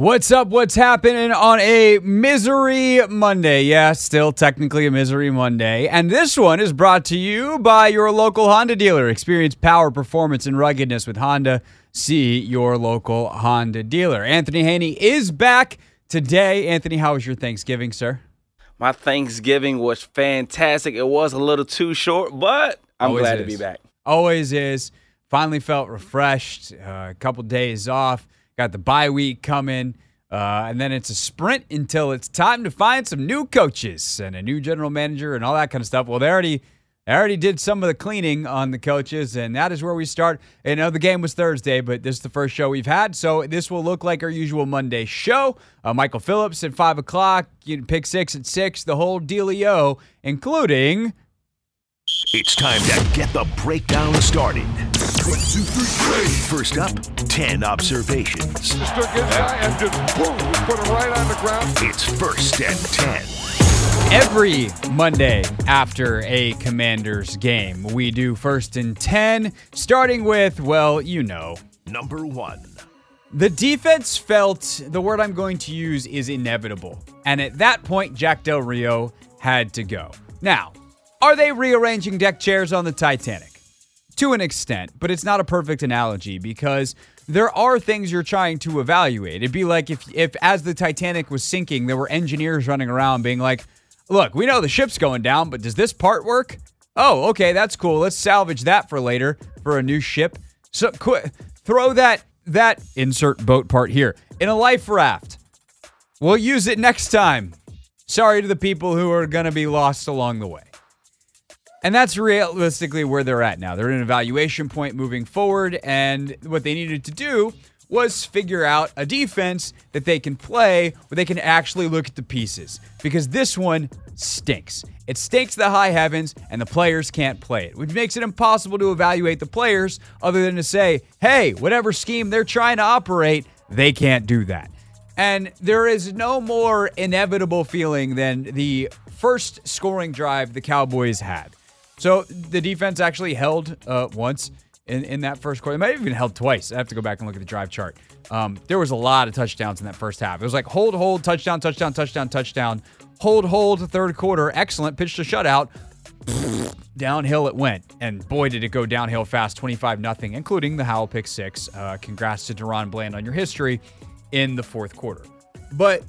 What's up? What's happening on a Misery Monday? Yeah, still technically a Misery Monday. And this one is brought to you by your local Honda dealer. Experience power, performance, and ruggedness with Honda. See your local Honda dealer. Anthony Haney is back today. Anthony, how was your Thanksgiving, sir? My Thanksgiving was fantastic. It was a little too short, but I'm Always glad to be back. Always is. Finally felt refreshed. Uh, a couple days off. Got the bye week coming. Uh, and then it's a sprint until it's time to find some new coaches and a new general manager and all that kind of stuff. Well, they already, they already did some of the cleaning on the coaches, and that is where we start. I know the game was Thursday, but this is the first show we've had, so this will look like our usual Monday show. Uh, Michael Phillips at five o'clock, you pick six at six, the whole dealio, including It's time to get the breakdown started. First up, 10 observations. Stood gets high and just boom, put it right on the ground. It's first and 10. Every Monday after a Commanders game, we do first and 10, starting with, well, you know, Number one. the defense felt the word I'm going to use is inevitable. And at that point, Jack Del Rio had to go. Now, are they rearranging deck chairs on the Titanic? To an extent, but it's not a perfect analogy because there are things you're trying to evaluate. It'd be like if, if as the Titanic was sinking, there were engineers running around being like, look, we know the ship's going down, but does this part work? Oh, okay, that's cool. Let's salvage that for later for a new ship. So qu- throw that that insert boat part here in a life raft. We'll use it next time. Sorry to the people who are going to be lost along the way. And that's realistically where they're at now. They're at an evaluation point moving forward, and what they needed to do was figure out a defense that they can play where they can actually look at the pieces. Because this one stinks. It stinks the high heavens, and the players can't play it, which makes it impossible to evaluate the players other than to say, hey, whatever scheme they're trying to operate, they can't do that. And there is no more inevitable feeling than the first scoring drive the Cowboys had. So the defense actually held uh, once in, in that first quarter. They might have even held twice. I have to go back and look at the drive chart. Um, there was a lot of touchdowns in that first half. It was like hold, hold, touchdown, touchdown, touchdown, touchdown, hold, hold, third quarter, excellent, pitch to shutout. Downhill it went, and boy did it go downhill fast, 25 nothing, including the Howell pick six. Uh, congrats to DaRon Bland on your history in the fourth quarter. But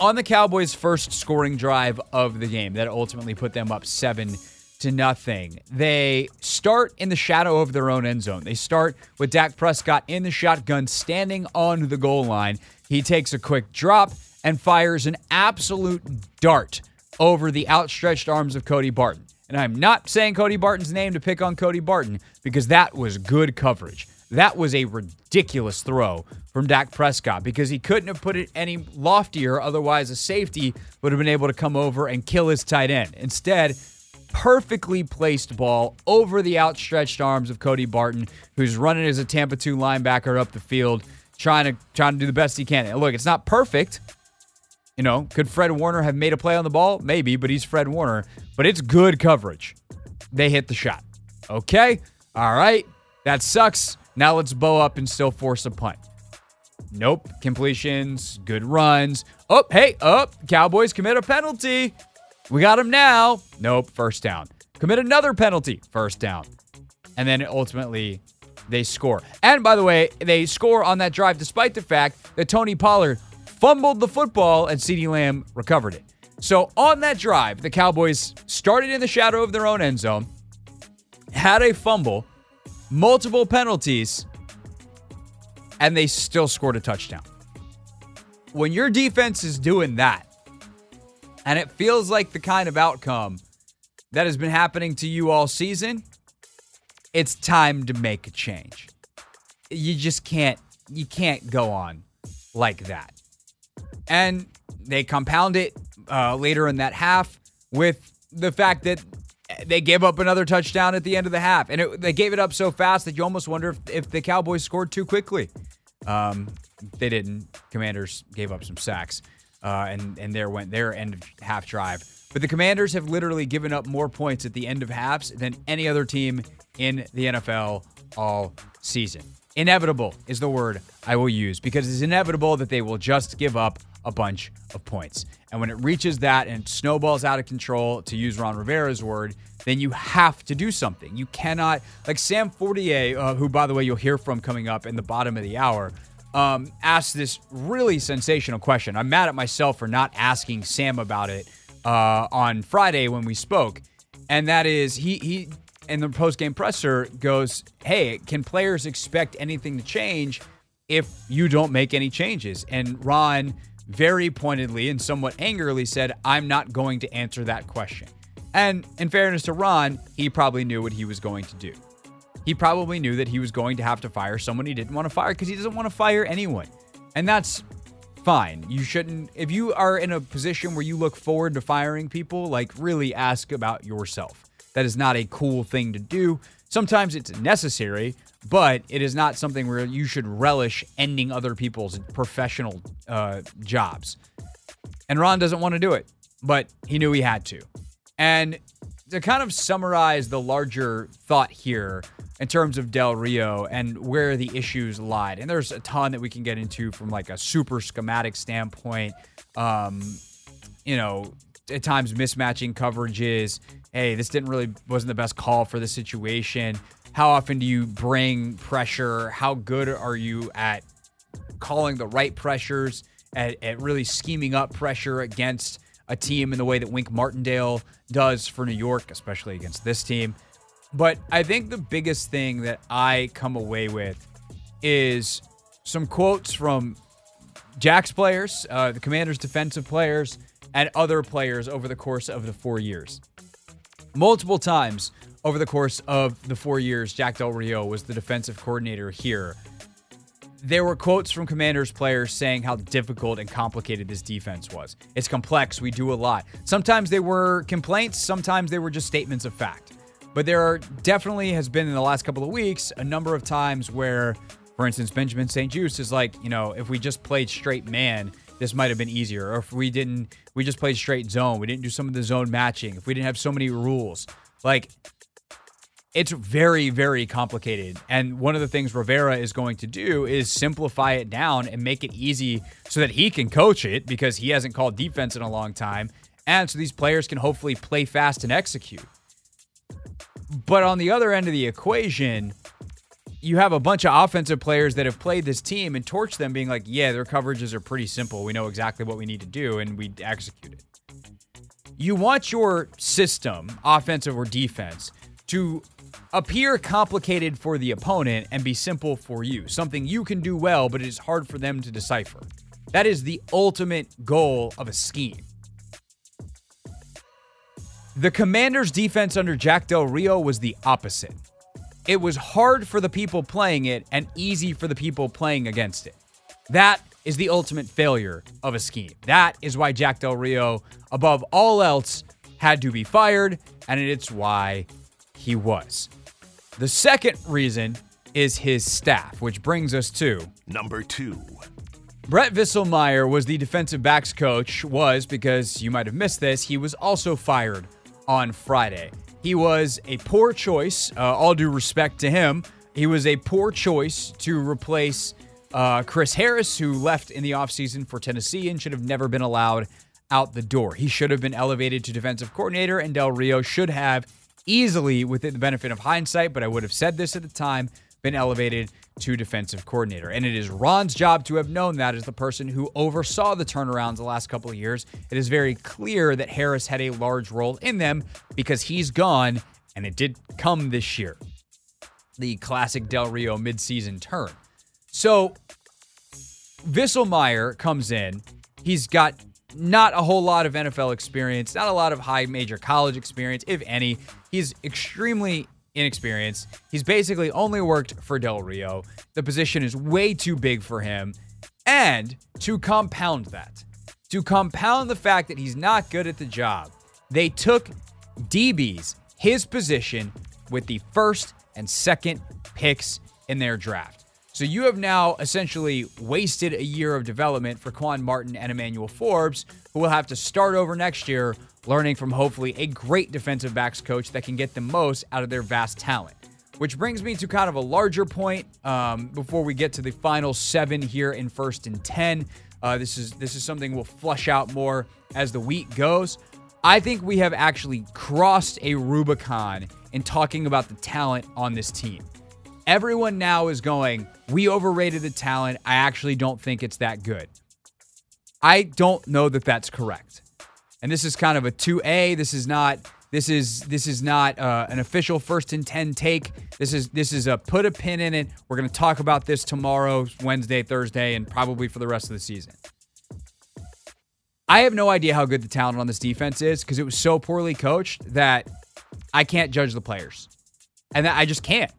on the Cowboys' first scoring drive of the game that ultimately put them up seven to nothing. They start in the shadow of their own end zone. They start with Dak Prescott in the shotgun, standing on the goal line. He takes a quick drop and fires an absolute dart over the outstretched arms of Cody Barton. And I'm not saying Cody Barton's name to pick on Cody Barton because that was good coverage. That was a ridiculous throw from Dak Prescott because he couldn't have put it any loftier. Otherwise, a safety would have been able to come over and kill his tight end. Instead, perfectly placed ball over the outstretched arms of Cody Barton, who's running as a Tampa 2 linebacker up the field, trying to trying to do the best he can. And look, it's not perfect. You know, could Fred Warner have made a play on the ball? Maybe, but he's Fred Warner. But it's good coverage. They hit the shot. Okay. All right. That sucks. Now let's bow up and still force a punt. Nope. Completions, good runs. Oh, hey, up. Cowboys commit a penalty. We got him now. Nope. First down. Commit another penalty. First down. And then ultimately they score. And by the way, they score on that drive despite the fact that Tony Pollard fumbled the football and CeeDee Lamb recovered it. So on that drive, the Cowboys started in the shadow of their own end zone, had a fumble, multiple penalties, and they still scored a touchdown. When your defense is doing that, and it feels like the kind of outcome that has been happening to you all season, it's time to make a change. You just can't you can't go on like that. And they compound it uh, later in that half with the fact that they gave up another touchdown at the end of the half, and it, they gave it up so fast that you almost wonder if, if the Cowboys scored too quickly. Um, they didn't. Commanders gave up some sacks, uh, and and there went their end of half drive. But the Commanders have literally given up more points at the end of halves than any other team in the NFL all season. Inevitable is the word I will use because it's inevitable that they will just give up a bunch of points. And when it reaches that and snowballs out of control, to use Ron Rivera's word, then you have to do something. You cannot, like Sam Fortier, uh, who, by the way, you'll hear from coming up in the bottom of the hour, um, asked this really sensational question. I'm mad at myself for not asking Sam about it uh, on Friday when we spoke. And that is, he, he in the post game presser goes, Hey, can players expect anything to change if you don't make any changes? And Ron very pointedly and somewhat angrily said, I'm not going to answer that question. And in fairness to Ron, he probably knew what he was going to do. He probably knew that he was going to have to fire someone he didn't want to fire because he doesn't want to fire anyone. And that's fine. You shouldn't, if you are in a position where you look forward to firing people, like really ask about yourself. That is not a cool thing to do. Sometimes it's necessary, but it is not something where you should relish ending other people's professional uh, jobs. And Ron doesn't want to do it, but he knew he had to. And to kind of summarize the larger thought here in terms of Del Rio and where the issues lied, and there's a ton that we can get into from like a super schematic standpoint. Um, you know, at times mismatching coverages. Hey, this didn't really wasn't the best call for the situation. How often do you bring pressure? How good are you at calling the right pressures? At, at really scheming up pressure against a team in the way that Wink Martindale does for New York, especially against this team. But I think the biggest thing that I come away with is some quotes from Jack's players, uh, the Commanders' defensive players, and other players over the course of the four years. Multiple times over the course of the four years, Jack Del Rio was the defensive coordinator here. There were quotes from Commanders players saying how difficult and complicated this defense was. It's complex. We do a lot. Sometimes they were complaints, sometimes they were just statements of fact. But there are definitely has been in the last couple of weeks a number of times where, for instance, Benjamin St-Juste is like, you know, if we just played straight man, this might have been easier. Or if we didn't, we just played straight zone. We didn't do some of the zone matching. If we didn't have so many rules, like it's very, very complicated. And one of the things Rivera is going to do is simplify it down and make it easy so that he can coach it because he hasn't called defense in a long time. And so these players can hopefully play fast and execute. But on the other end of the equation, you have a bunch of offensive players that have played this team and torched them, being like, yeah, their coverages are pretty simple. We know exactly what we need to do, and we execute it. You want your system, offensive or defense, to appear complicated for the opponent and be simple for you, something you can do well, but it is hard for them to decipher. That is the ultimate goal of a scheme. The Commanders' defense under Jack Del Rio was the opposite. It was hard for the people playing it and easy for the people playing against it. That is the ultimate failure of a scheme. That is why Jack Del Rio, above all else, had to be fired, and it's why he was. The second reason is his staff, which brings us to Number two. Brett Vieselmeyer was the defensive backs coach, was because you might have missed this, he was also fired on Friday. He was a poor choice, uh, all due respect to him. He was a poor choice to replace uh, Chris Harris, who left in the offseason for Tennessee and should have never been allowed out the door. He should have been elevated to defensive coordinator, and Del Rio should have easily, with the benefit of hindsight, but I would have said this at the time, been elevated to defensive coordinator. And it is Ron's job to have known that as the person who oversaw the turnarounds the last couple of years. It is very clear that Harris had a large role in them because he's gone, and it did come this year. The classic Del Rio midseason turn. So Vieselmeyer comes in. He's got not a whole lot of NFL experience, not a lot of high major college experience, if any. He's extremely inexperienced. He's basically only worked for Del Rio. The position is way too big for him. And to compound that, to compound the fact that he's not good at the job, they took DB's, his position, with the first and second picks in their draft. So you have now essentially wasted a year of development for Quan Martin and Emmanuel Forbes, who will have to start over next year, learning from hopefully a great defensive backs coach that can get the most out of their vast talent. which brings me to kind of a larger point um, before we get to the final seven here in first and 10. Uh, this is this is something we'll flush out more as the week goes. I think we have actually crossed a Rubicon in talking about the talent on this team. Everyone now is going, we overrated the talent. I actually don't think it's that good. I don't know that that's correct. And this is kind of a 2A. This is not this is this is not uh, an official first and 10 take. This is this is a put a pin in it. We're going to talk about this tomorrow, Wednesday, Thursday and probably for the rest of the season. I have no idea how good the talent on this defense is because it was so poorly coached that I can't judge the players. And I just can't.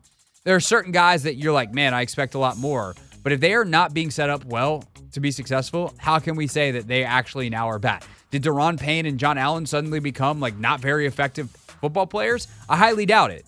There are certain guys that you're like, man, I expect a lot more. But if they are not being set up well to be successful, how can we say that they actually now are bad? Did Daron Payne and John Allen suddenly become like not very effective football players? I highly doubt it.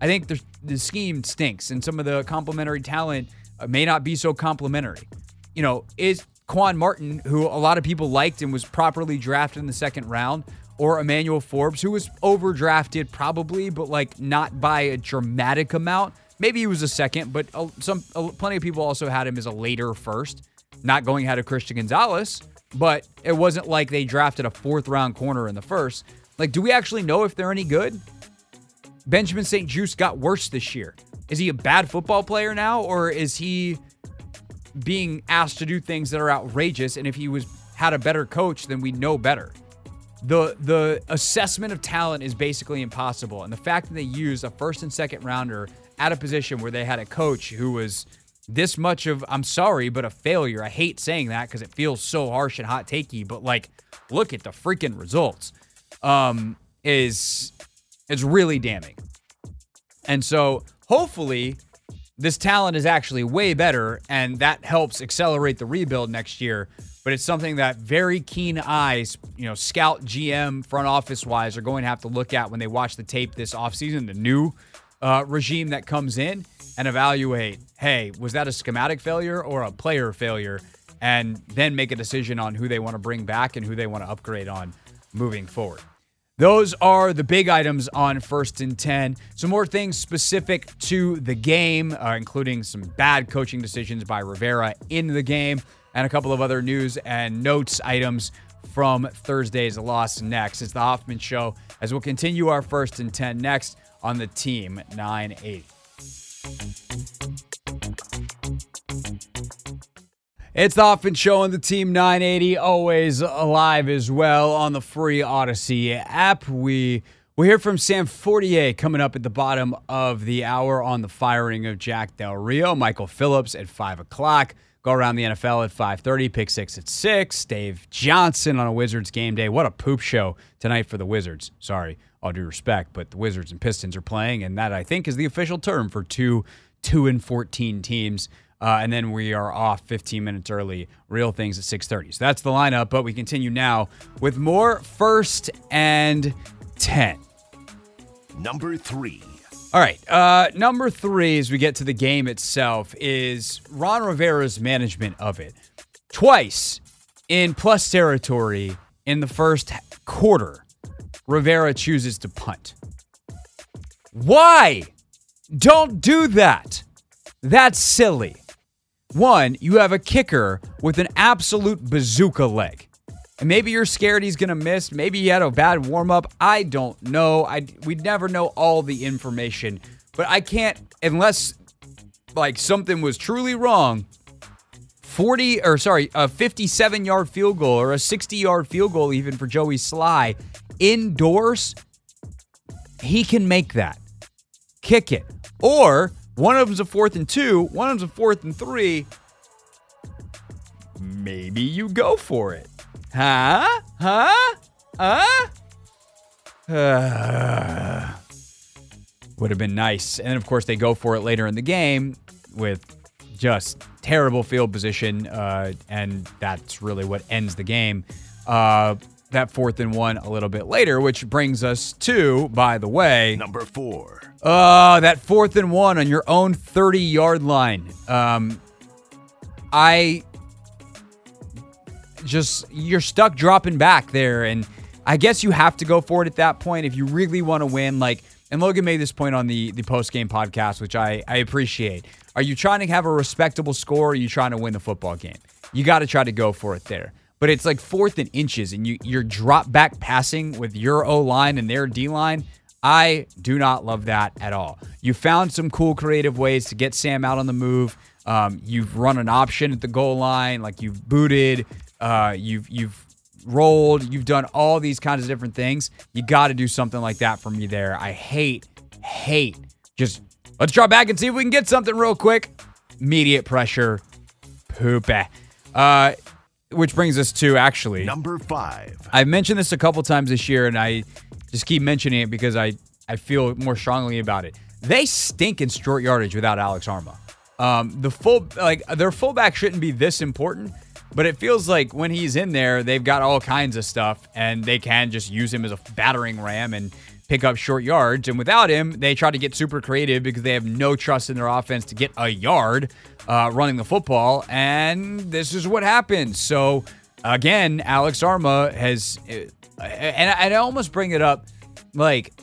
I think the, the scheme stinks and some of the complementary talent uh, may not be so complementary. You know, is Quan Martin, who a lot of people liked and was properly drafted in the second round, or Emmanuel Forbes, who was overdrafted probably, but like not by a dramatic amount. Maybe he was a second, but some plenty of people also had him as a later first, not going ahead of Christian Gonzalez. But it wasn't like they drafted a fourth round corner in the first. Like, do we actually know if they're any good? Benjamin St-Juste got worse this year. Is he a bad football player now, or is he being asked to do things that are outrageous? And if he was had a better coach, then we know better the the assessment of talent is basically impossible. And the fact that they used a first and second rounder at a position where they had a coach who was this much of I'm sorry, but a failure. I hate saying that because it feels so harsh and hot takey, but like look at the freaking results. Um is is really damning. And so hopefully this talent is actually way better and that helps accelerate the rebuild next year but it's something that very keen eyes, you know, scout GM front office wise are going to have to look at when they watch the tape this offseason, the new uh, regime that comes in and evaluate, hey, was that a schematic failure or a player failure? And then make a decision on who they want to bring back and who they want to upgrade on moving forward. Those are the big items on first and 10. Some more things specific to the game, uh, including some bad coaching decisions by Rivera in the game and a couple of other news and notes items from Thursday's loss next. It's the Hoffman Show as we'll continue our first and 10 next on the Team 980. It's the Hoffman Show on the Team 980, always alive as well on the free Odyssey app. We we hear from Sam Fortier coming up at the bottom of the hour on the firing of Jack Del Rio, Michael Phillips at 5 o'clock. Go around the NFL at 5:30, pick six at six. Dave Johnson on a Wizards game day. What a poop show tonight for the Wizards. Sorry, all due respect, but the Wizards and Pistons are playing, and that I think is the official term for two two and 14 teams. Uh, and then we are off 15 minutes early. Real things at 6:30. So that's the lineup. But we continue now with more first and 10. Number three. All right. Uh, number three, as we get to the game itself, is Ron Rivera's management of it. Twice in plus territory in the first quarter, Rivera chooses to punt. Why? Don't do that. That's silly. One, you have a kicker with an absolute bazooka leg. And maybe you're scared he's going to miss. Maybe he had a bad warm up. I don't know. I we'd never know all the information, but I can't unless like something was truly wrong. 40 or sorry, a 57 yard field goal or a 60 yard field goal even for Joey Slye indoors, he can make that. Kick it. Or one of them's a fourth and two, one of them's a fourth and three. Maybe you go for it. Huh? Huh? Huh? Uh, would have been nice. And of course, they go for it later in the game with just terrible field position. Uh, and that's really what ends the game. Uh, that fourth and one a little bit later, which brings us to, by the way, number four. Uh, that fourth and one on your own 30 yard line. Um, I just you're stuck dropping back there and I guess you have to go for it at that point if you really want to win like and Logan made this point on the the post game podcast, which I I appreciate. Are you trying to have a respectable score? Or are you trying to win the football game? You got to try to go for it there. But it's like fourth and inches, and you you're drop back passing with your O line and their D line. I do not love that at all. You found some cool creative ways to get Sam out on the move. Um, you've run an option at the goal line, like you've booted, uh, you've you've rolled, you've done all these kinds of different things. You got to do something like that for me there. I hate, hate just let's draw back and see if we can get something real quick. Immediate pressure, poop. Uh, which brings us to actually Number five. I've mentioned this a couple times this year, and I just keep mentioning it because I, I feel more strongly about it. They stink in short yardage without Alex Armah. Um, the full like their fullback shouldn't be this important, but it feels like when he's in there, they've got all kinds of stuff, and they can just use him as a battering ram and pick up short yards. And without him, they try to get super creative because they have no trust in their offense to get a yard uh, running the football, and this is what happens. So again, Alex Armah has, uh, and I, and I almost bring it up like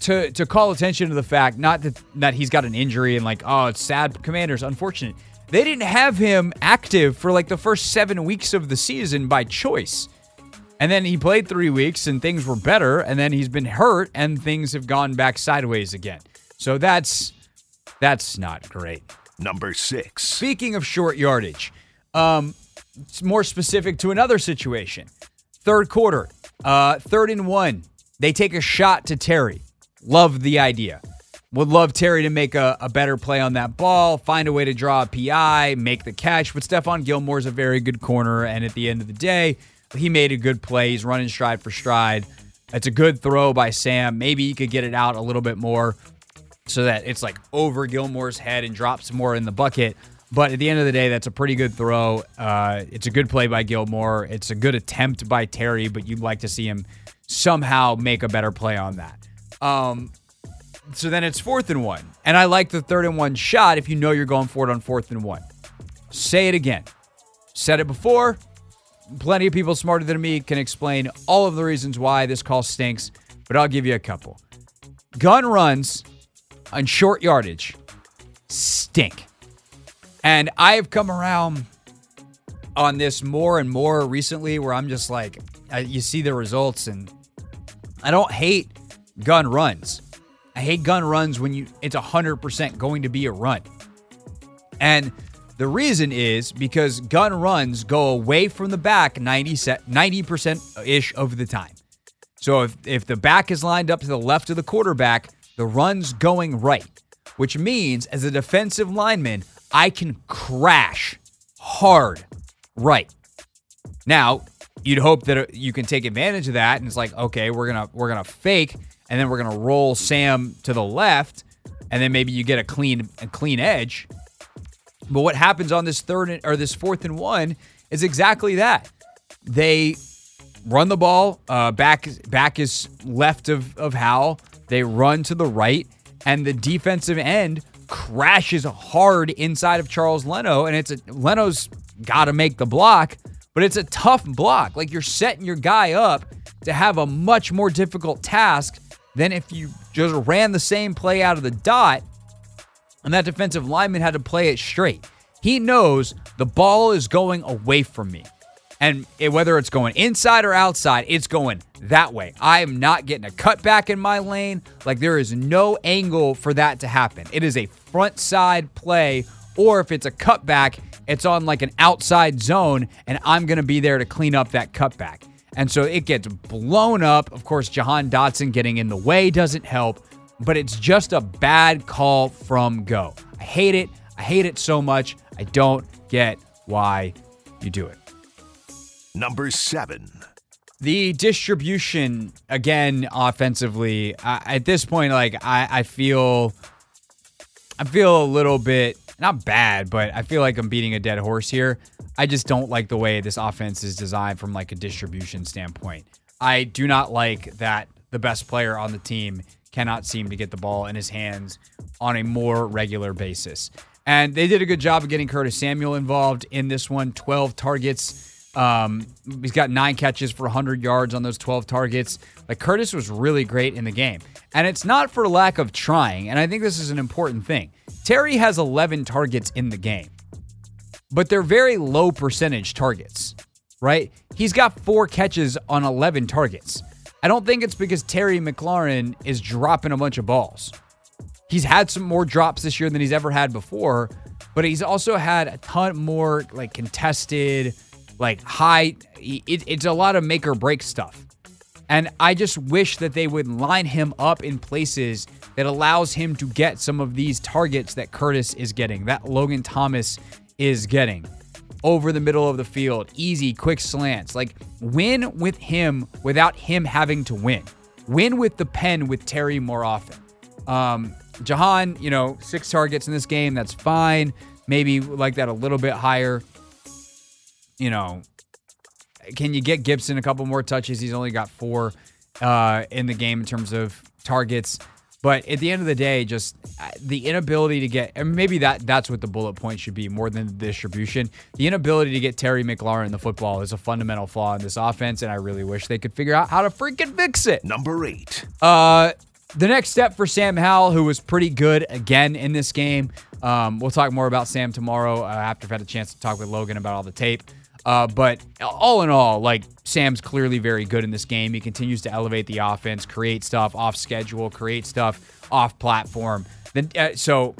to to call attention to the fact not that that he's got an injury and like oh it's sad commanders unfortunate they didn't have him active for like the first seven weeks of the season by choice and then he played three weeks and things were better and then he's been hurt and things have gone back sideways again so that's that's not great Number six. Speaking of short yardage, um, it's more specific to another situation. Third quarter, uh, third and one. They take a shot to Terry. Love the idea. Would love Terry to make a, a better play on that ball, find a way to draw a PI, make the catch. But Stephon Gilmore's a very good corner. And at the end of the day, he made a good play. He's running stride for stride. It's a good throw by Sam. Maybe he could get it out a little bit more so that it's like over Gilmore's head and drops more in the bucket. But at the end of the day, that's a pretty good throw. Uh, it's a good play by Gilmore. It's a good attempt by Terry, but you'd like to see him somehow make a better play on that. Um, so then it's fourth and one. And I like the third and one shot if you know you're going for it on fourth and one. Say it again. Said it before. Plenty of people smarter than me can explain all of the reasons why this call stinks, but I'll give you a couple. Gun runs on short yardage stink. And I've come around on this more and more recently where I'm just like, I, you see the results, and I don't hate gun runs. I hate gun runs when you it's 100% going to be a run. And the reason is because gun runs go away from the back 90 90% ish of the time. So if, if the back is lined up to the left of the quarterback, the run's going right, which means as a defensive lineman, I can crash hard right. Now, you'd hope that uh, you can take advantage of that and it's like, okay, we're going to we're going to fake and then we're to roll Sam to the left and then maybe you get a clean a clean edge. But what happens on this third or this fourth and one is exactly that. They run the ball. Uh, back back is left of of Howell. They run to the right, and the defensive end crashes hard inside of Charles Leno, and it's a Leno's got to make the block, but it's a tough block. Like you're setting your guy up to have a much more difficult task than if you just ran the same play out of the dot and that defensive lineman had to play it straight. He knows the ball is going away from me. And it, whether it's going inside or outside, it's going that way. I am not getting a cutback in my lane. Like there is no angle for that to happen. It is a front side play, or if it's a cutback, it's on like an outside zone, and I'm going to be there to clean up that cutback. And so it gets blown up. Of course, Jahan Dotson getting in the way doesn't help, but it's just a bad call from go. I hate it. I hate it so much. I don't get why you do it. Number seven. The distribution again offensively I, at this point, like I, I feel, I feel a little bit not bad, but I feel like I'm beating a dead horse here. I just don't like the way this offense is designed from like a distribution standpoint. I do not like that the best player on the team cannot seem to get the ball in his hands on a more regular basis. And they did a good job of getting Curtis Samuel involved in this one 12 targets, Um, he's got nine catches for 100 yards on those 12 targets. Like Curtis was really great in the game. And it's not for lack of trying. And I think this is an important thing. Terry has 11 targets in the game, but they're very low percentage targets, right? He's got four catches on 11 targets. I don't think it's because Terry McLaurin is dropping a bunch of balls. He's had some more drops this year than he's ever had before, but he's also had a ton more like contested, like high. It, it's a lot of make or break stuff. And I just wish that they would line him up in places that allows him to get some of these targets that Curtis is getting, that Logan Thomas is getting over the middle of the field, easy, quick slants. Like win with him without him having to win. Win with the pen with Terry more often. Um, Jahan, you know, six targets in this game. That's fine. Maybe like that a little bit higher. You know, can you get Gibson a couple more touches? He's only got four uh, in the game in terms of targets. But at the end of the day, just uh, the inability to get, and maybe that that's what the bullet point should be more than the distribution. The inability to get Terry McLaurin the football is a fundamental flaw in this offense, and I really wish they could figure out how to freaking fix it. Number eight. Uh, the next step for Sam Howell, who was pretty good again in this game. Um, we'll talk more about Sam tomorrow uh, after I've had a chance to talk with Logan about all the tape. Uh, but all in all, like Sam's clearly very good in this game. He continues to elevate the offense, create stuff off schedule, create stuff off platform. Then, uh, so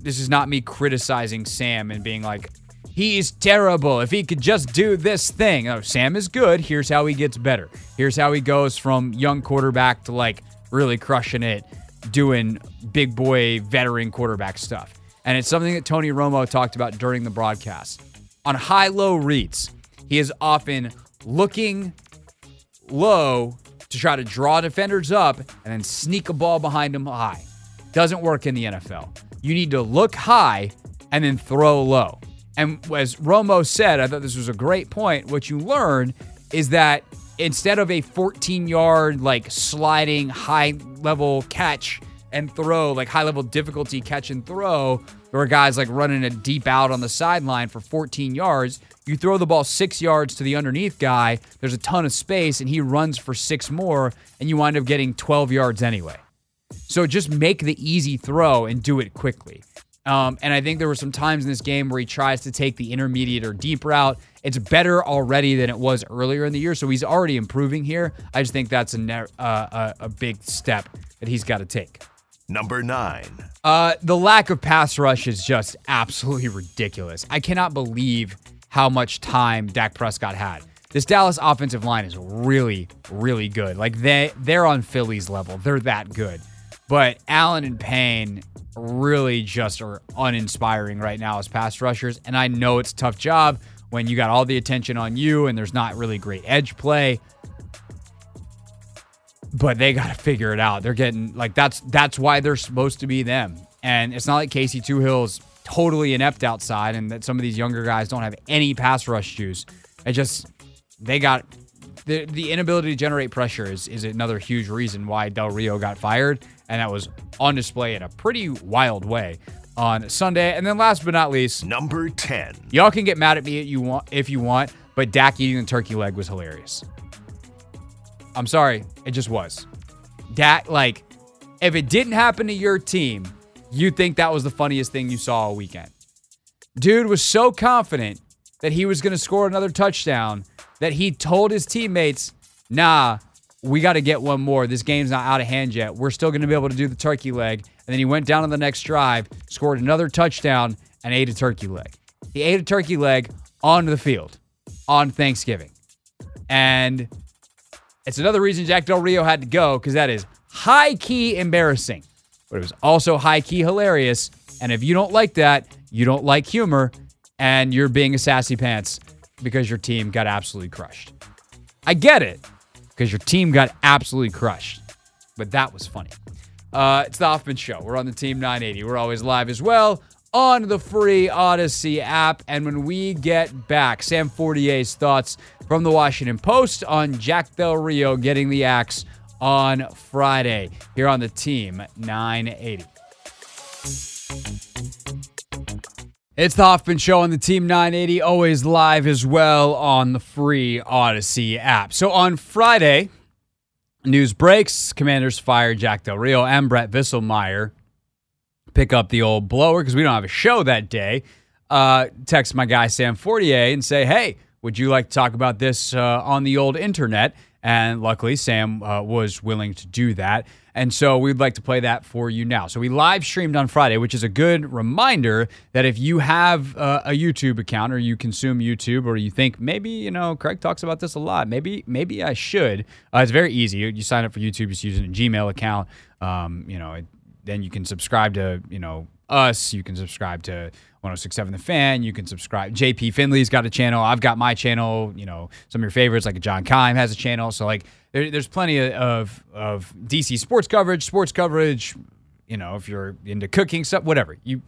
this is not me criticizing Sam and being like, he's terrible. If he could just do this thing, oh, Sam is good. Here's how he gets better. Here's how he goes from young quarterback to like really crushing it, doing big boy veteran quarterback stuff. And it's something that Tony Romo talked about during the broadcast. On high low reads, he is often looking low to try to draw defenders up and then sneak a ball behind him high. Doesn't work in the NFL. You need to look high and then throw low. And as Romo said, I thought this was a great point. What you learn is that instead of a 14 yard, like sliding high level catch and throw, like high level difficulty catch and throw, there are guys like running a deep out on the sideline for 14 yards. You throw the ball six yards to the underneath guy, there's a ton of space, and he runs for six more, and you wind up getting 12 yards anyway. So just make the easy throw and do it quickly. Um, and I think there were some times in this game where he tries to take the intermediate or deep route. It's better already than it was earlier in the year, so he's already improving here. I just think that's a ne- uh, a, a big step that he's got to take. Number nine. Uh, the lack of pass rush is just absolutely ridiculous. I cannot believe how much time Dak Prescott had. This Dallas offensive line is really, really good. Like they they're on Philly's level. They're that good. But Allen and Payne really just are uninspiring right now as pass rushers. And I know it's tough job when you got all the attention on you and there's not really great edge play. But they got to figure it out. They're getting like that's that's why they're supposed to be them. And it's not like Casey Toohill's totally inept outside and that some of these younger guys don't have any pass rush juice. It just they got the the inability to generate pressure is, is another huge reason why Del Rio got fired, and that was on display in a pretty wild way on Sunday. And then last but not least, Number 10. y'all can get mad at me if you want, if you want, but Dak eating the turkey leg was hilarious. I'm sorry, it just was. Dak, like, if it didn't happen to your team, you'd think that was the funniest thing you saw all weekend. Dude was so confident that he was going to score another touchdown that he told his teammates, nah, we got to get one more. This game's not out of hand yet. We're still going to be able to do the turkey leg. And then he went down on the next drive, scored another touchdown, and ate a turkey leg. He ate a turkey leg on the field on Thanksgiving. And it's another reason Jack Del Rio had to go because that is high key embarrassing, but it was also high key hilarious. And if you don't like that, you don't like humor, and you're being a sassy pants because your team got absolutely crushed. I get it because your team got absolutely crushed, but that was funny. Uh, it's the Hoffman Show. We're on the Team 980. We're always live as well on the free Odyssey app. And when we get back, Sam Fortier's thoughts from the Washington Post on Jack Del Rio getting the axe on Friday here on the Team 980. It's the Hoffman Show on the Team 980, always live as well on the free Odyssey app. So on Friday, news breaks. Commanders fire Jack Del Rio and Brett Vieselmeyer. Pick up the old blower because we don't have a show that day. Uh, text my guy Sam Fortier and say, hey, would you like to talk about this uh, on the old internet? And luckily, Sam uh, was willing to do that. And so we'd like to play that for you now. So we live streamed on Friday, which is a good reminder that if you have uh, a YouTube account or you consume YouTube or you think maybe, you know, Craig talks about this a lot, maybe maybe I should. Uh, it's very easy. You sign up for YouTube just using a Gmail account. Um, you know, then you can subscribe to, you know, us. You can subscribe to 1067 The Fan. You can subscribe. JP Finley's got a channel. I've got my channel. You know, some of your favorites, like John Keim, has a channel. So, like, there, there's plenty of, of DC sports coverage, sports coverage. You know, if you're into cooking stuff, whatever. You,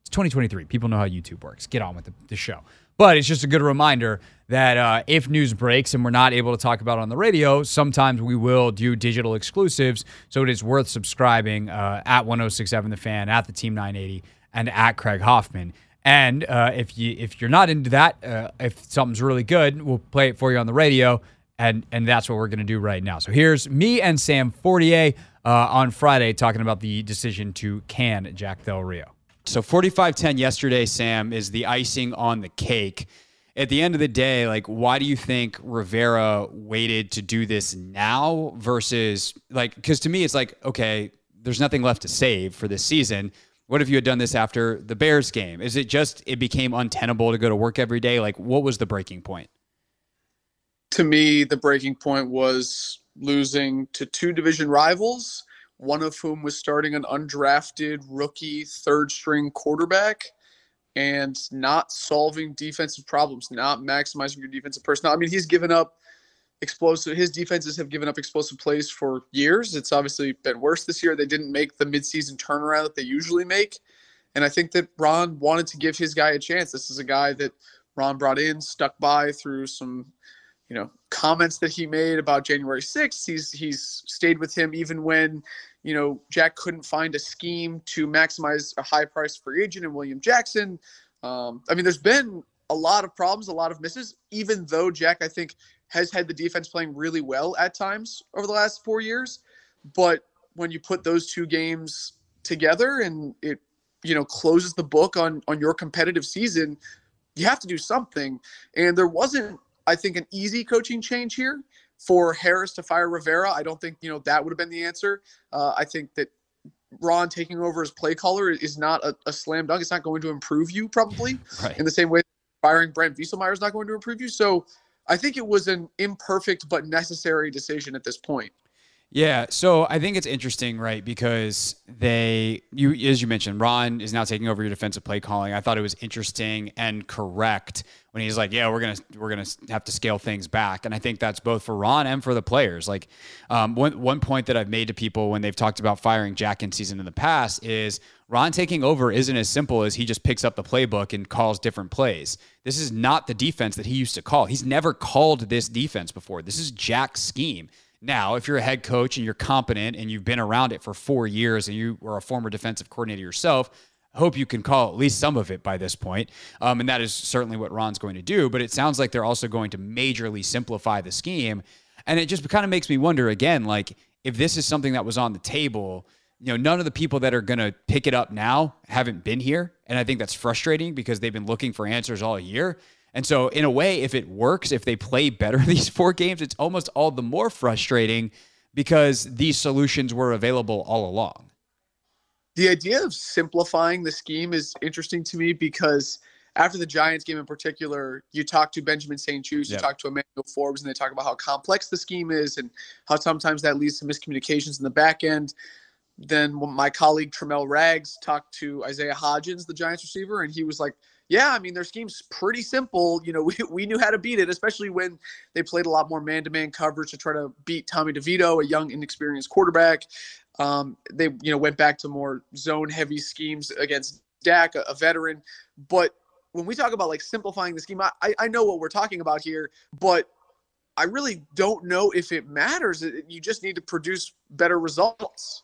it's 2023. People know how YouTube works. Get on with the, the show. But it's just a good reminder that uh, if news breaks and we're not able to talk about on the radio, sometimes we will do digital exclusives. So it is worth subscribing uh, at 1067 The Fan, at the Team 980, and at Craig Hoffman. And uh, if you if you're not into that, uh, if something's really good, we'll play it for you on the radio, and and that's what we're gonna do right now. So here's me and Sam Fortier uh, on Friday talking about the decision to can Jack Del Rio. So 45-10 yesterday, Sam, is the icing on the cake. At the end of the day, like, why do you think Rivera waited to do this now versus like? Because to me, it's like, okay, there's nothing left to save for this season what if you had done this after the Bears game? Is it just it became untenable to go to work every day? Like, what was the breaking point? To me, the breaking point was losing to two division rivals, one of whom was starting an undrafted rookie third string quarterback and not solving defensive problems, not maximizing your defensive personnel. I mean, he's given up explosive. His defenses have given up explosive plays for years. It's obviously been worse this year. They didn't make the midseason turnaround that they usually make. And I think that Ron wanted to give his guy a chance. This is a guy that Ron brought in, stuck by through some, you know, comments that he made about January 6th. He's he's stayed with him even when, you know, Jack couldn't find a scheme to maximize a high price free agent in William Jackson. Um, I mean, there's been a lot of problems, a lot of misses, even though Jack, I think, has had the defense playing really well at times over the last four years. But when you put those two games together and it, you know, closes the book on on your competitive season, you have to do something. And there wasn't, I think, an easy coaching change here for Harris to fire Rivera. I don't think you know that would have been the answer. Uh, I think that Ron taking over as play caller is not a, a, slam dunk. It's not going to improve you probably right. in the same way firing Brent Vieselmeyer is not going to improve you. So I think it was an imperfect but necessary decision at this point. Yeah, so I think it's interesting, right? Because they, you as you mentioned, Ron is now taking over your defensive play calling. I thought it was interesting and correct when he's like, "Yeah, we're gonna we're gonna have to scale things back," and I think that's both for Ron and for the players. Like, um, one one point that I've made to people when they've talked about firing Jack in season in the past is Ron taking over isn't as simple as he just picks up the playbook and calls different plays. This is not the defense that he used to call. He's never called this defense before. This is Jack's scheme. Now, if you're a head coach and you're competent and you've been around it for four years and you were a former defensive coordinator yourself, I hope you can call at least some of it by this point. Um, and that is certainly what Ron's going to do. But it sounds like they're also going to majorly simplify the scheme. And it just kind of makes me wonder again, like, if this is something that was on the table – you know, none of the people that are going to pick it up now haven't been here. And I think that's frustrating because they've been looking for answers all year. And so, in a way, if it works, if they play better these four games, it's almost all the more frustrating because these solutions were available all along. The idea of simplifying the scheme is interesting to me because after the Giants game in particular, you talk to Benjamin St-Juste, you talk to Emmanuel Forbes, and they talk about how complex the scheme is and how sometimes that leads to miscommunications in the back end. Then my colleague Tramel Raggs talked to Isaiah Hodgins, the Giants receiver, and he was like, yeah, I mean, their scheme's pretty simple. You know, we, we knew how to beat it, especially when they played a lot more man to man coverage to try to beat Tommy DeVito, a young, inexperienced quarterback. Um, they, you know, went back to more zone heavy schemes against Dak, a, a, veteran. But when we talk about like simplifying the scheme, I, I know what we're talking about here, but I really don't know if it matters. You just need to produce better results.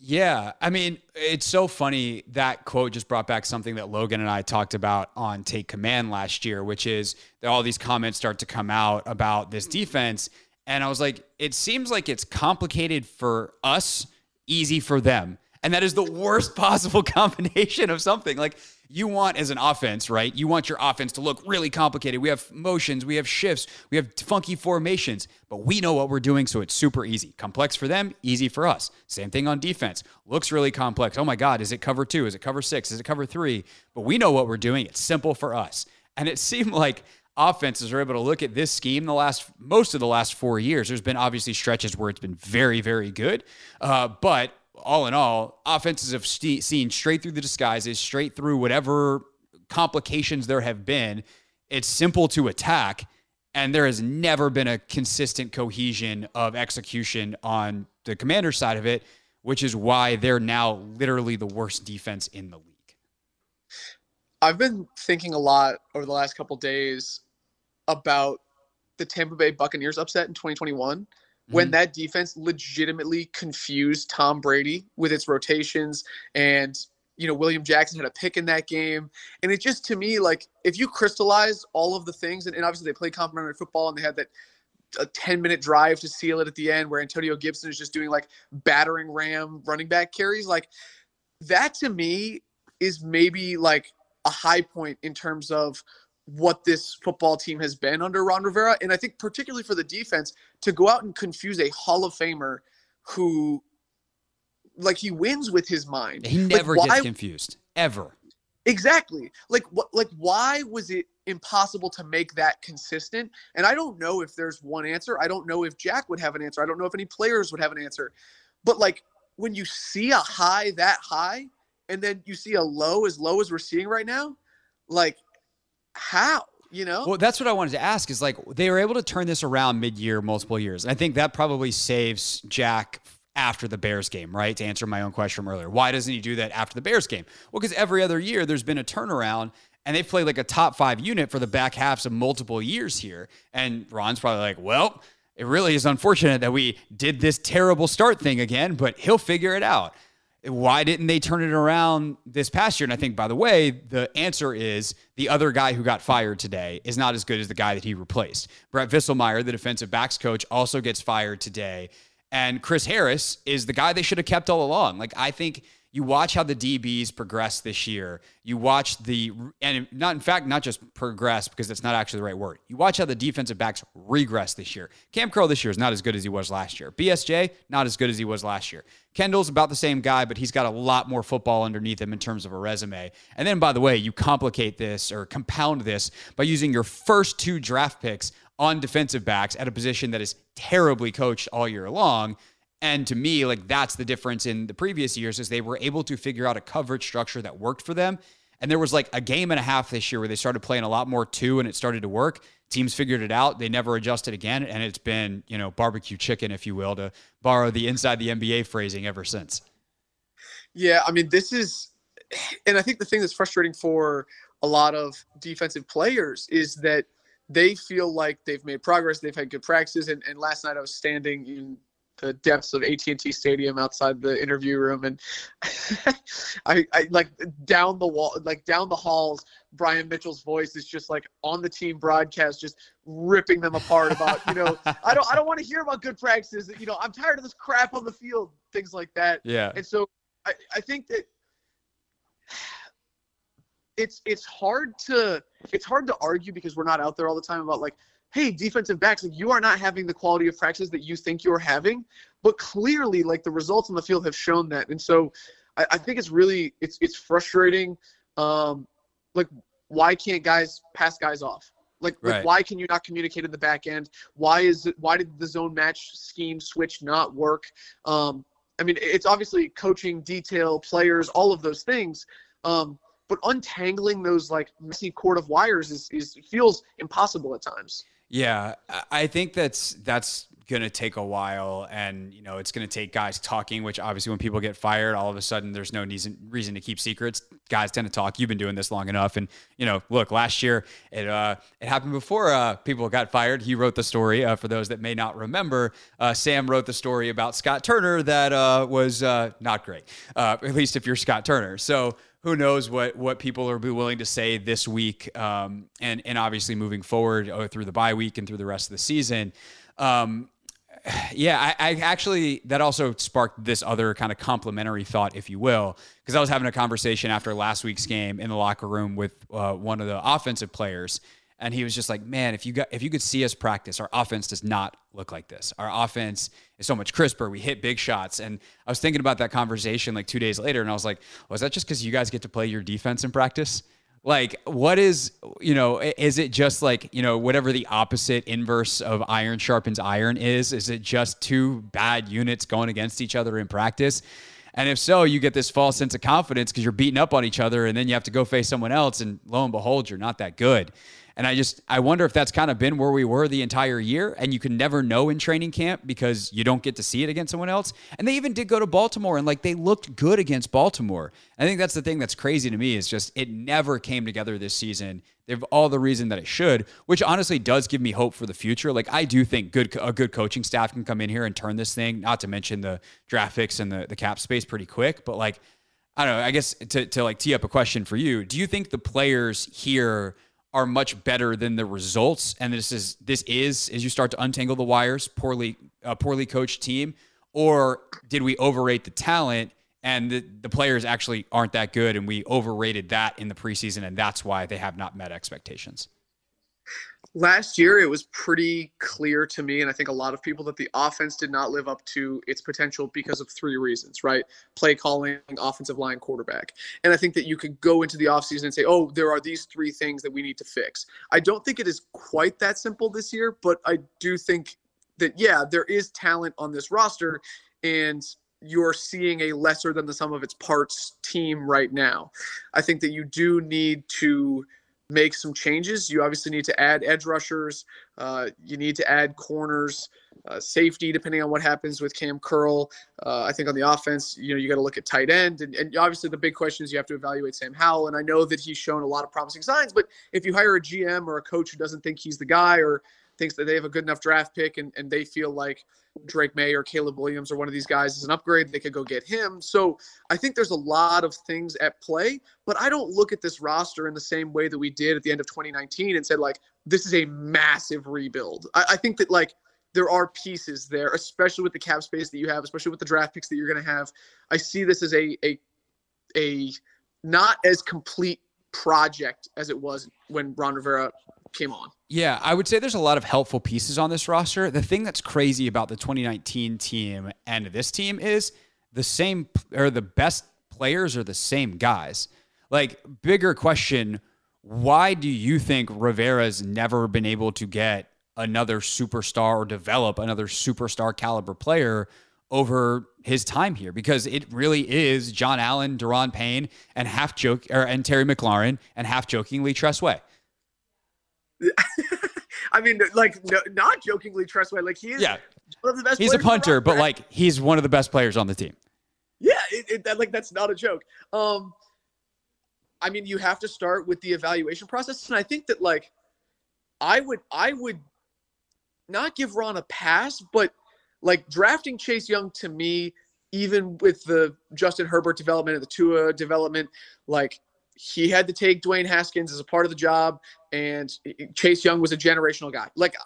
Yeah, I mean, it's so funny that quote just brought back something that Logan and I talked about on Take Command last year, which is that all these comments start to come out about this hmm. defense. And I was like, it seems like it's complicated for us, easy for them. And that is the worst possible combination of something. Like, you want as an offense, right? You want your offense to look really complicated. We have motions, we have shifts, we have funky formations, but we know what we're doing, so it's super easy. Complex for them, easy for us. Same thing on defense. Looks really complex. Oh my God, is it cover two? Is it cover six? Is it cover three? But we know what we're doing. It's simple for us. And it seemed like offenses are able to look at this scheme the last most of the last four years. There's been obviously stretches where it's been very, very good, uh, but all in all, offenses have st- seen straight through the disguises, straight through whatever complications there have been. It's simple to attack, and there has never been a consistent cohesion of execution on the commander side of it, which is why they're now literally the worst defense in the league. I've been thinking a lot over the last couple days about the Tampa Bay Buccaneers upset in 2021 when mm-hmm. that defense legitimately confused Tom Brady with its rotations and you know William Jackson had a pick in that game and it just to me like if you crystallize all of the things and, and obviously they play complementary football and they had that a 10 minute drive to seal it at the end where Antonio Gibson is just doing like battering ram running back carries like that to me is maybe like a high point in terms of what this football team has been under Ron Rivera. And I think particularly for the defense to go out and confuse a Hall of Famer who like he wins with his mind. He never like, why, gets confused. Ever. Exactly. Like what like why was it impossible to make that consistent? And I don't know if there's one answer. I don't know if Jack would have an answer. I don't know if any players would have an answer. But like when you see a high that high and then you see a low as low as we're seeing right now, like how? You know? Well, that's what I wanted to ask is like they were able to turn this around mid year multiple years. And I think that probably saves Jack after the Bears game, right? To answer my own question from earlier. Why doesn't he do that after the Bears game? Well, because every other year there's been a turnaround and they've played like a top five unit for the back halves of multiple years here. And Ron's probably like, well, it really is unfortunate that we did this terrible start thing again, but he'll figure it out. Why didn't they turn it around this past year? And I think, by the way, the answer is the other guy who got fired today is not as good as the guy that he replaced. Brett Vieselmeyer, the defensive backs coach, also gets fired today. And Chris Harris is the guy they should have kept all along. Like, I think you watch how the DBs progress this year. You watch the and not in fact not just progress because that's not actually the right word. You watch how the defensive backs regress this year. Cam Curl this year is not as good as he was last year. BSJ not as good as he was last year. Kendall's about the same guy, but he's got a lot more football underneath him in terms of a resume. And then by the way, you complicate this or compound this by using your first two draft picks on defensive backs at a position that is terribly coached all year long and to me, like that's the difference in the previous years is they were able to figure out a coverage structure that worked for them. And there was like a game and a half this year where they started playing a lot more two and it started to work. Teams figured it out. They never adjusted again. And it's been, you know, barbecue chicken, if you will, to borrow the inside the NBA phrasing ever since. Yeah. I mean, this is, and I think the thing that's frustrating for a lot of defensive players is that they feel like they've made progress. They've had good practices. And, and last night I was standing in the depths of AT&T Stadium outside the interview room, and I, I like down the wall, like down the halls. Brian Mitchell's voice is just like on the team broadcast, just ripping them apart about you know I don't I don't want to hear about good practices. You know I'm tired of this crap on the field, things like that. Yeah. And so I, I think that it's it's hard to it's hard to argue because we're not out there all the time about like hey, defensive backs, like you are not having the quality of practice that you think you're having. But clearly, like the results on the field have shown that. And so I, I think it's really it's it's frustrating. Um, like why can't guys pass guys off? Like, right. like why can you not communicate in the back end? Why is it why did the zone match scheme switch not work? Um, I mean, it's obviously coaching, detail, players, all of those things. Um, but untangling those like messy cord of wires is, is feels impossible at times. Yeah, I think that's that's going to take a while and you know it's going to take guys talking which obviously when people get fired all of a sudden there's no reason reason to keep secrets. Guys tend to talk you've been doing this long enough. And you know look last year it uh it happened before uh people got fired. He wrote the story uh, for those that may not remember uh, sam wrote the story about scott turner that uh was uh not great uh at least if you're scott turner. So who knows what what people are be willing to say this week, um, and and obviously moving forward uh, through the bye week and through the rest of the season. Um, yeah, I, I, actually that also sparked this other kind of complimentary thought, if you will, because I was having a conversation after last week's game in the locker room with uh, one of the offensive players, and he was just like, "Man, if you got if you could see us practice, our offense does not look like this. Our offense is so much crisper. We hit big shots." And I was thinking about that conversation like two days later, and I was like, "Was that just because you guys get to play your defense in practice?" Like, what is, you know, is it just like, you know, whatever the opposite inverse of iron sharpens iron is? Is it just two bad units going against each other in practice? And if so, you get this false sense of confidence because you're beating up on each other and then you have to go face someone else. And lo and behold, you're not that good. And I just I wonder if that's kind of been where we were the entire year, and you can never know in training camp because you don't get to see it against someone else. And they even did go to Baltimore, and like they looked good against Baltimore. I think that's the thing that's crazy to me is just it never came together this season. They have all the reason that it should, which honestly does give me hope for the future. Like I do think good a good coaching staff can come in here and turn this thing. Not to mention the draft picks and the the cap space pretty quick, but like. I don't know. I guess to, to like tee up a question for you, do you think the players here are much better than the results. And this is this is as you start to untangle the wires, poorly uh, poorly coached team, or did we overrate the talent and the, the players actually aren't that good, and we overrated that in the preseason, and that's why they have not met expectations last year it was pretty clear to me and i think a lot of people that the offense did not live up to its potential because of three reasons right? Play calling offensive line quarterback. And i think that you could go into the offseason and say oh there are these three things that we need to fix. I don't think it is quite that simple this year but i do think that yeah there is talent on this roster and you're seeing a lesser than the sum of its parts team right now. I think that you do need to make some changes. You obviously need to add edge rushers. Uh, you need to add corners, uh, safety, depending on what happens with Cam Curl. Uh, I think on the offense, you know, you got to look at tight end. And, and, obviously, the big question is you have to evaluate Sam Howell. And I know that he's shown a lot of promising signs, but if you hire a GM or a coach who doesn't think he's the guy or thinks that they have a good enough draft pick and, and they feel like Drake Maye or Caleb Williams or one of these guys is an upgrade, they could go get him. So I think there's a lot of things at play, but I don't look at this roster in the same way that we did at the end of 2019 and said, like, this is a massive rebuild. I, I think that, like, there are pieces there, especially with the cap space that you have, especially with the draft picks that you're going to have. I see this as a, a, a not as complete project as it was when Ron Rivera came on. Yeah, I would say there's a lot of helpful pieces on this roster. The thing that's crazy about the 2019 team and this team is the same or the best players are the same guys. Like bigger question, why do you think Rivera's never been able to get another superstar or develop another superstar caliber player over his time here because it really is John Allen, Daron Payne, and half joke or and Terry McLaurin and half jokingly Tress Way. I mean, like, no, not jokingly, Tress Way. Like, he is yeah. one of the best. He's a punter, but like, he's one of the best players on the team. Yeah, it, it, that, like that's not a joke. Um, I mean, you have to start with the evaluation process, and I think that like, I would, I would not give Ron a pass, but like drafting Chase Young to me, even with the Justin Herbert development and the Tua development, like he had to take Dwayne Haskins as a part of the job, and Chase Young was a generational guy. Like,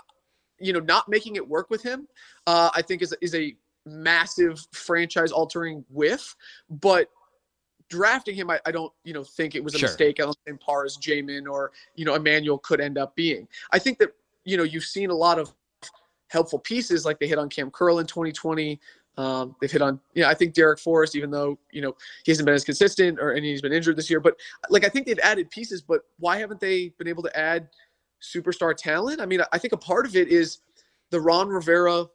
you know, not making it work with him, uh, I think is is a massive franchise altering whiff. But drafting him, I, I, don't, you know, think it was a sure. mistake on the same par as Jamin or you know Emmanuel could end up being. I think that you know you've seen a lot of helpful pieces like they hit on Cam Curl in 2020. Um, they've hit on, yeah, I think Darrick Forrest, even though, you know, he hasn't been as consistent or and he's been injured this year, but like I think they've added pieces, but why haven't they been able to add superstar talent? I mean, I think a part of it is the Ron Rivera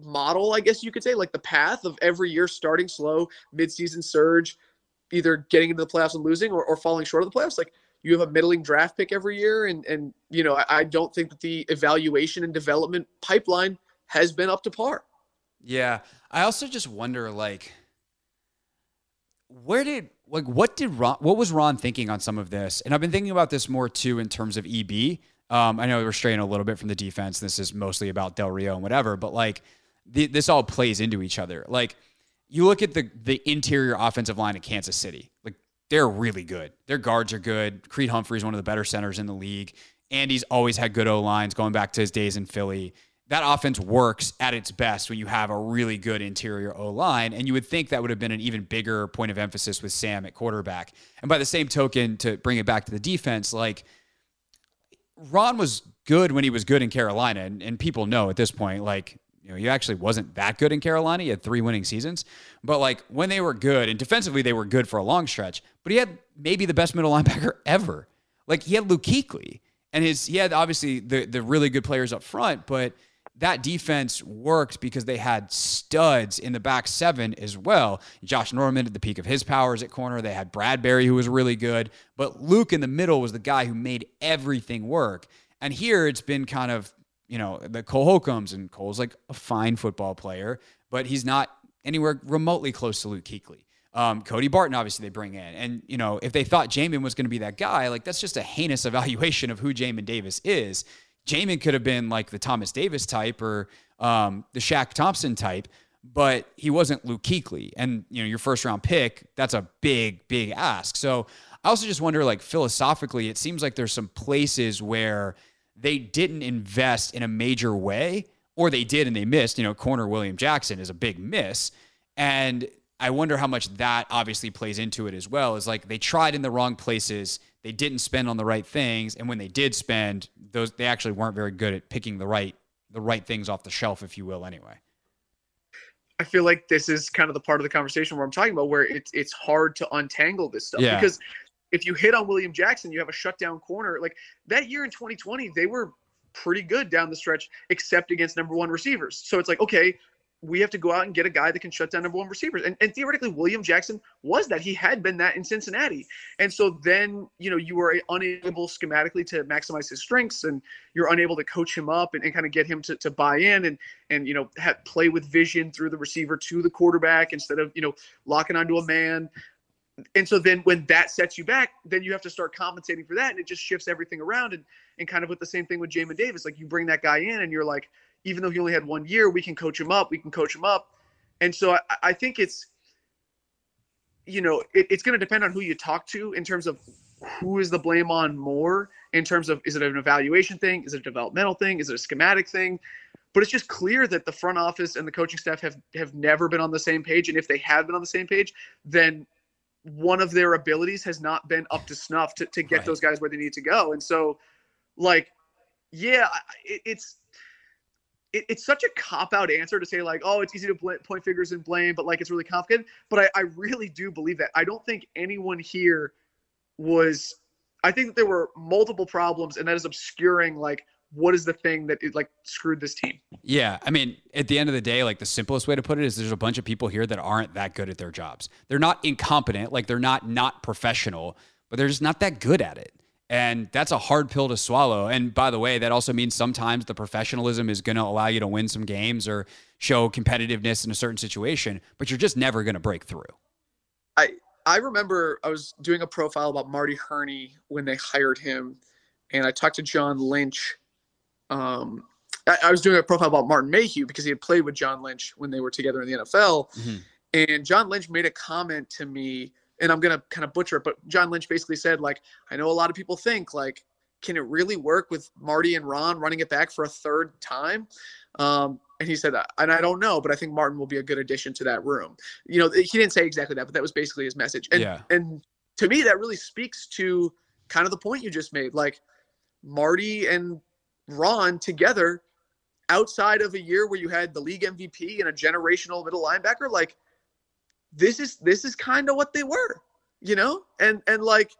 model, I guess you could say, like the path of every year starting slow, midseason surge, either getting into the playoffs and losing or, or falling short of the playoffs. Like you have a middling draft pick every year, and and you know I, I don't think that the evaluation and development pipeline has been up to par. Yeah, I also just wonder like where did like what did Ron what was Ron thinking on some of this? And I've been thinking about this more too in terms of EB. Um, I know we're straying a little bit from the defense. This is mostly about Del Rio and whatever, but like the, this all plays into each other. Like you look at the the interior offensive line of Kansas City, like they're really good. Their guards are good. Creed Humphrey is one of the better centers in the league. Andy's always had good O lines going back to his days in Philly. That offense works at its best when you have a really good interior O line. And you would think that would have been an even bigger point of emphasis with Sam at quarterback. And by the same token, to bring it back to the defense, like Ron was good when he was good in Carolina. And, and people know at this point, like you know, he actually wasn't that good in Carolina. He had three winning seasons, but like when they were good and defensively, they were good for a long stretch. But he had maybe the best middle linebacker ever. Like he had Luke Kuechly, and his he had obviously the the really good players up front, but that defense worked because they had studs in the back seven as well. Josh Norman at the peak of his powers at corner. They had Bradberry, who was really good, but Luke in the middle was the guy who made everything work. And here it's been kind of you know, the Cole Holcombs, and Cole's like a fine football player, but he's not anywhere remotely close to Luke Kuechly. Um, Cody Barton, obviously, they bring in. And, you know, if they thought Jamin was going to be that guy, like that's just a heinous evaluation of who Jamin Davis is. Jamin could have been like the Thomas Davis type or um, the Shaq Thompson type, but he wasn't Luke Kuechly. And, you know, your first round pick, that's a big, big ask. So I also just wonder, like, philosophically, it seems like there's some places where they didn't invest in a major way, or they did and they missed. You know, corner William Jackson is a big miss. And I wonder how much that obviously plays into it as well. Is like they tried in the wrong places, they didn't spend on the right things, and when they did spend, those they actually weren't very good at picking the right the right things off the shelf, if you will. Anyway. I feel like this is kind of the part of the conversation where I'm talking about where it's it's hard to untangle this stuff Yeah. because if you hit on William Jackson, you have a shutdown corner. Like that year in 2020, they were pretty good down the stretch, except against number one receivers. So it's like, okay, we have to go out and get a guy that can shut down number one receivers. And, and theoretically, William Jackson was that. He had been that in Cincinnati. And so then, you know, you were unable schematically to maximize his strengths and you're unable to coach him up and, and kind of get him to, to buy in and, and, you know, have, play with vision through the receiver to the quarterback instead of, you know, locking onto a man and so then when that sets you back, then you have to start compensating for that, and it just shifts everything around. And and kind of with the same thing with Jamin Davis, like you bring that guy in, and you're like, even though he only had one year, we can coach him up, we can coach him up. And so I, I think it's, you know, it, it's going to depend on who you talk to in terms of who is the blame on more in terms of is it an evaluation thing, is it a developmental thing, is it a schematic thing. But it's just clear that the front office and the coaching staff have have never been on the same page. And if they have been on the same page, then one of their abilities has not been up to snuff to, to get Right. those guys where they need to go. And so, like, yeah, it, it's it, it's such a cop out answer to say like, oh, it's easy to bl- point fingers and blame, but like it's really complicated. But I, I really do believe that. I don't think anyone here was. I think that there were multiple problems, and that is obscuring like what is the thing that it like screwed this team. Yeah, I mean, at the end of the day, like the simplest way to put it is there's a bunch of people here that aren't that good at their jobs. They're not incompetent, like they're not not professional, but they're just not that good at it. And that's a hard pill to swallow. And by the way, that also means sometimes the professionalism is going to allow you to win some games or show competitiveness in a certain situation, but you're just never going to break through. I I remember I was doing a profile about Marty Hurney when they hired him, and I talked to John Lynch. Um, I, I was doing a profile about Martin Mayhew because he had played with John Lynch when they were together in the NFL, Mhm. and John Lynch made a comment to me, and I'm gonna kind of butcher it, but John Lynch basically said like, I know a lot of people think like, can it really work with Marty and Ron running it back for a third time? Um, and he said, and I don't know, but I think Martin will be a good addition to that room. You know, he didn't say exactly that, but that was basically his message. And Yeah. and to me, that really speaks to kind of the point you just made. Like Marty and Ron together, outside of a year where you had the league MVP and a generational middle linebacker, like this is this is kind of what they were, you know? And and like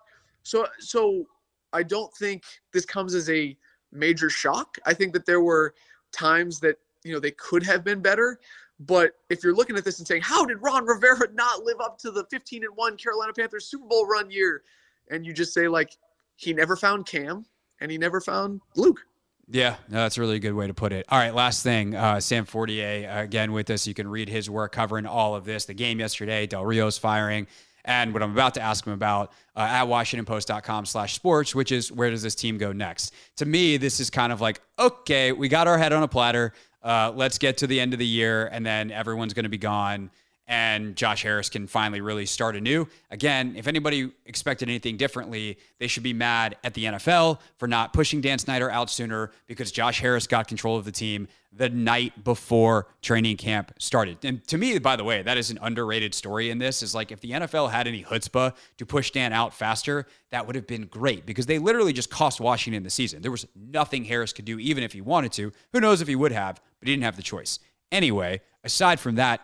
so so I don't think this comes as a major shock. I think that there were times that you know they could have been better, But if you're looking at this and saying, how did Ron Rivera not live up to the 15 and 1 Carolina Panthers Super Bowl run year? And you just say, like, he never found Cam and he never found Luke. Yeah, no, that's a really good way to put it. All right, last thing. Uh, Sam Fortier, uh, again, with us. You can read his work covering all of this the game yesterday, Del Rio's firing, and what I'm about to ask him about uh, at WashingtonPost.com slash sports, which is where does this team go next? To me, this is kind of like, okay, we got our head on a platter. Uh, let's get to the end of the year, and then everyone's going to be gone and Josh Harris can finally really start anew. Again, if anybody expected anything differently, they should be mad at the NFL for not pushing Dan Snyder out sooner because Josh Harris got control of the team the night before training camp started. And to me, by the way, that is an underrated story in this is like if the NFL had any chutzpah to push Dan out faster, that would have been great because they literally just cost Washington the season. There was nothing Harris could do even if he wanted to. Who knows if he would have, but he didn't have the choice. Anyway, aside from that,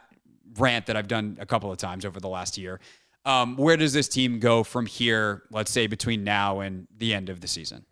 rant that I've done a couple of times over the last year. Um, where does this team go from here, let's say between now and the end of the season?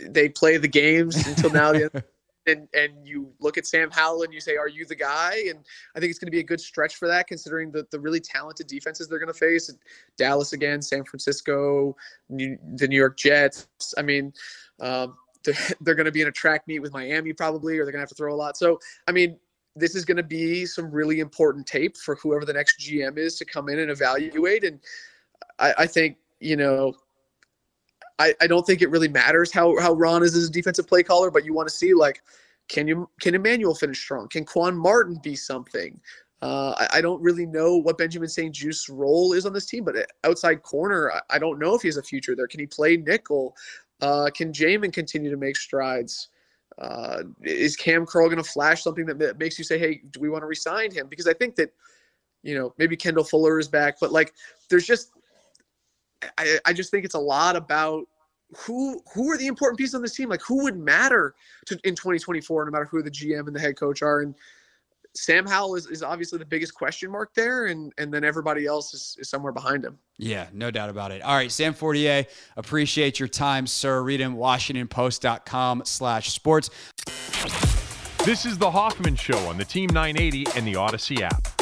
They play the games until now. and, and you look at Sam Howell and you say, Are you the guy? And I think it's going to be a good stretch for that, considering the, the really talented defenses they're going to face Dallas again, San Francisco, New, the New York Jets. I mean, um, they're, they're going to be in a track meet with Miami probably, or they're going to have to throw a lot. So, I mean, this is going to be some really important tape for whoever the next GM is to come in and evaluate. And I, I think, you know, I, I don't think it really matters how, how Ron is as a defensive play caller, but you want to see like, can you can Emmanuel finish strong? Can Quan Martin be something? Uh, I, I, don't really know what Benjamin St-Juste's role is on this team, but outside corner, I, I, don't know if he has a future there. Can he play nickel? Uh, can Jamin continue to make strides? Uh, is Cam Curl going to flash something that, makes you say, "Hey, do we want to resign him?" Because I think that, you know, maybe Kendall Fuller is back, but like, there's just, I, I just think it's a lot about who who are the important pieces on this team. Like, who would matter to in 2024, no matter who the GM and the head coach are, and Sam Howell is, is obviously the biggest question mark there, and and then everybody else is, is somewhere behind him. Yeah, no doubt about it. All right, Sam Fortier, appreciate your time, sir. Read him, WashingtonPost.com slash sports. This is the Hoffman Show on the Team 980 and the Odyssey app.